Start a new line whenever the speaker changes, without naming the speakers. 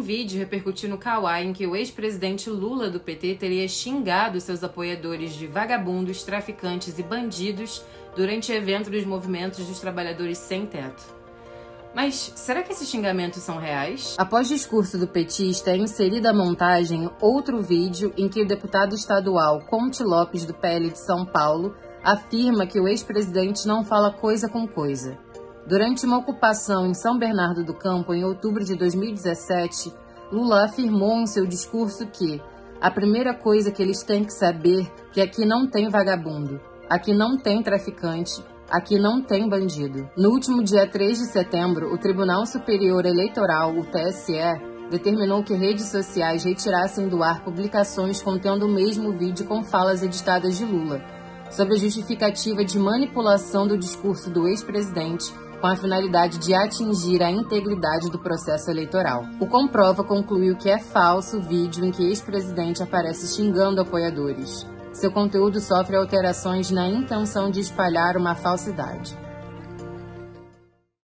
um vídeo repercutiu no Kawaii em que o ex-presidente Lula do PT teria xingado seus apoiadores de vagabundos, traficantes e bandidos durante evento dos movimentos dos trabalhadores sem teto. Mas será que esses xingamentos são reais? Após o discurso do petista, é inserida a montagem outro vídeo em que o deputado estadual Conte Lopes, do PL de São Paulo, afirma que o ex-presidente não fala coisa com coisa. Durante uma ocupação em São Bernardo do Campo em outubro de 2017, Lula afirmou em seu discurso que a primeira coisa que eles têm que saber é que aqui não tem vagabundo, aqui não tem traficante, aqui não tem bandido. No último dia 3 de setembro, o Tribunal Superior Eleitoral, o TSE, determinou que redes sociais retirassem do ar publicações contendo o mesmo vídeo com falas editadas de Lula, sobre a justificativa de manipulação do discurso do ex-presidente com a finalidade de atingir a integridade do processo eleitoral. O Comprova concluiu que é falso o vídeo em que ex-presidente aparece xingando apoiadores. Seu conteúdo sofre alterações na intenção de espalhar uma falsidade.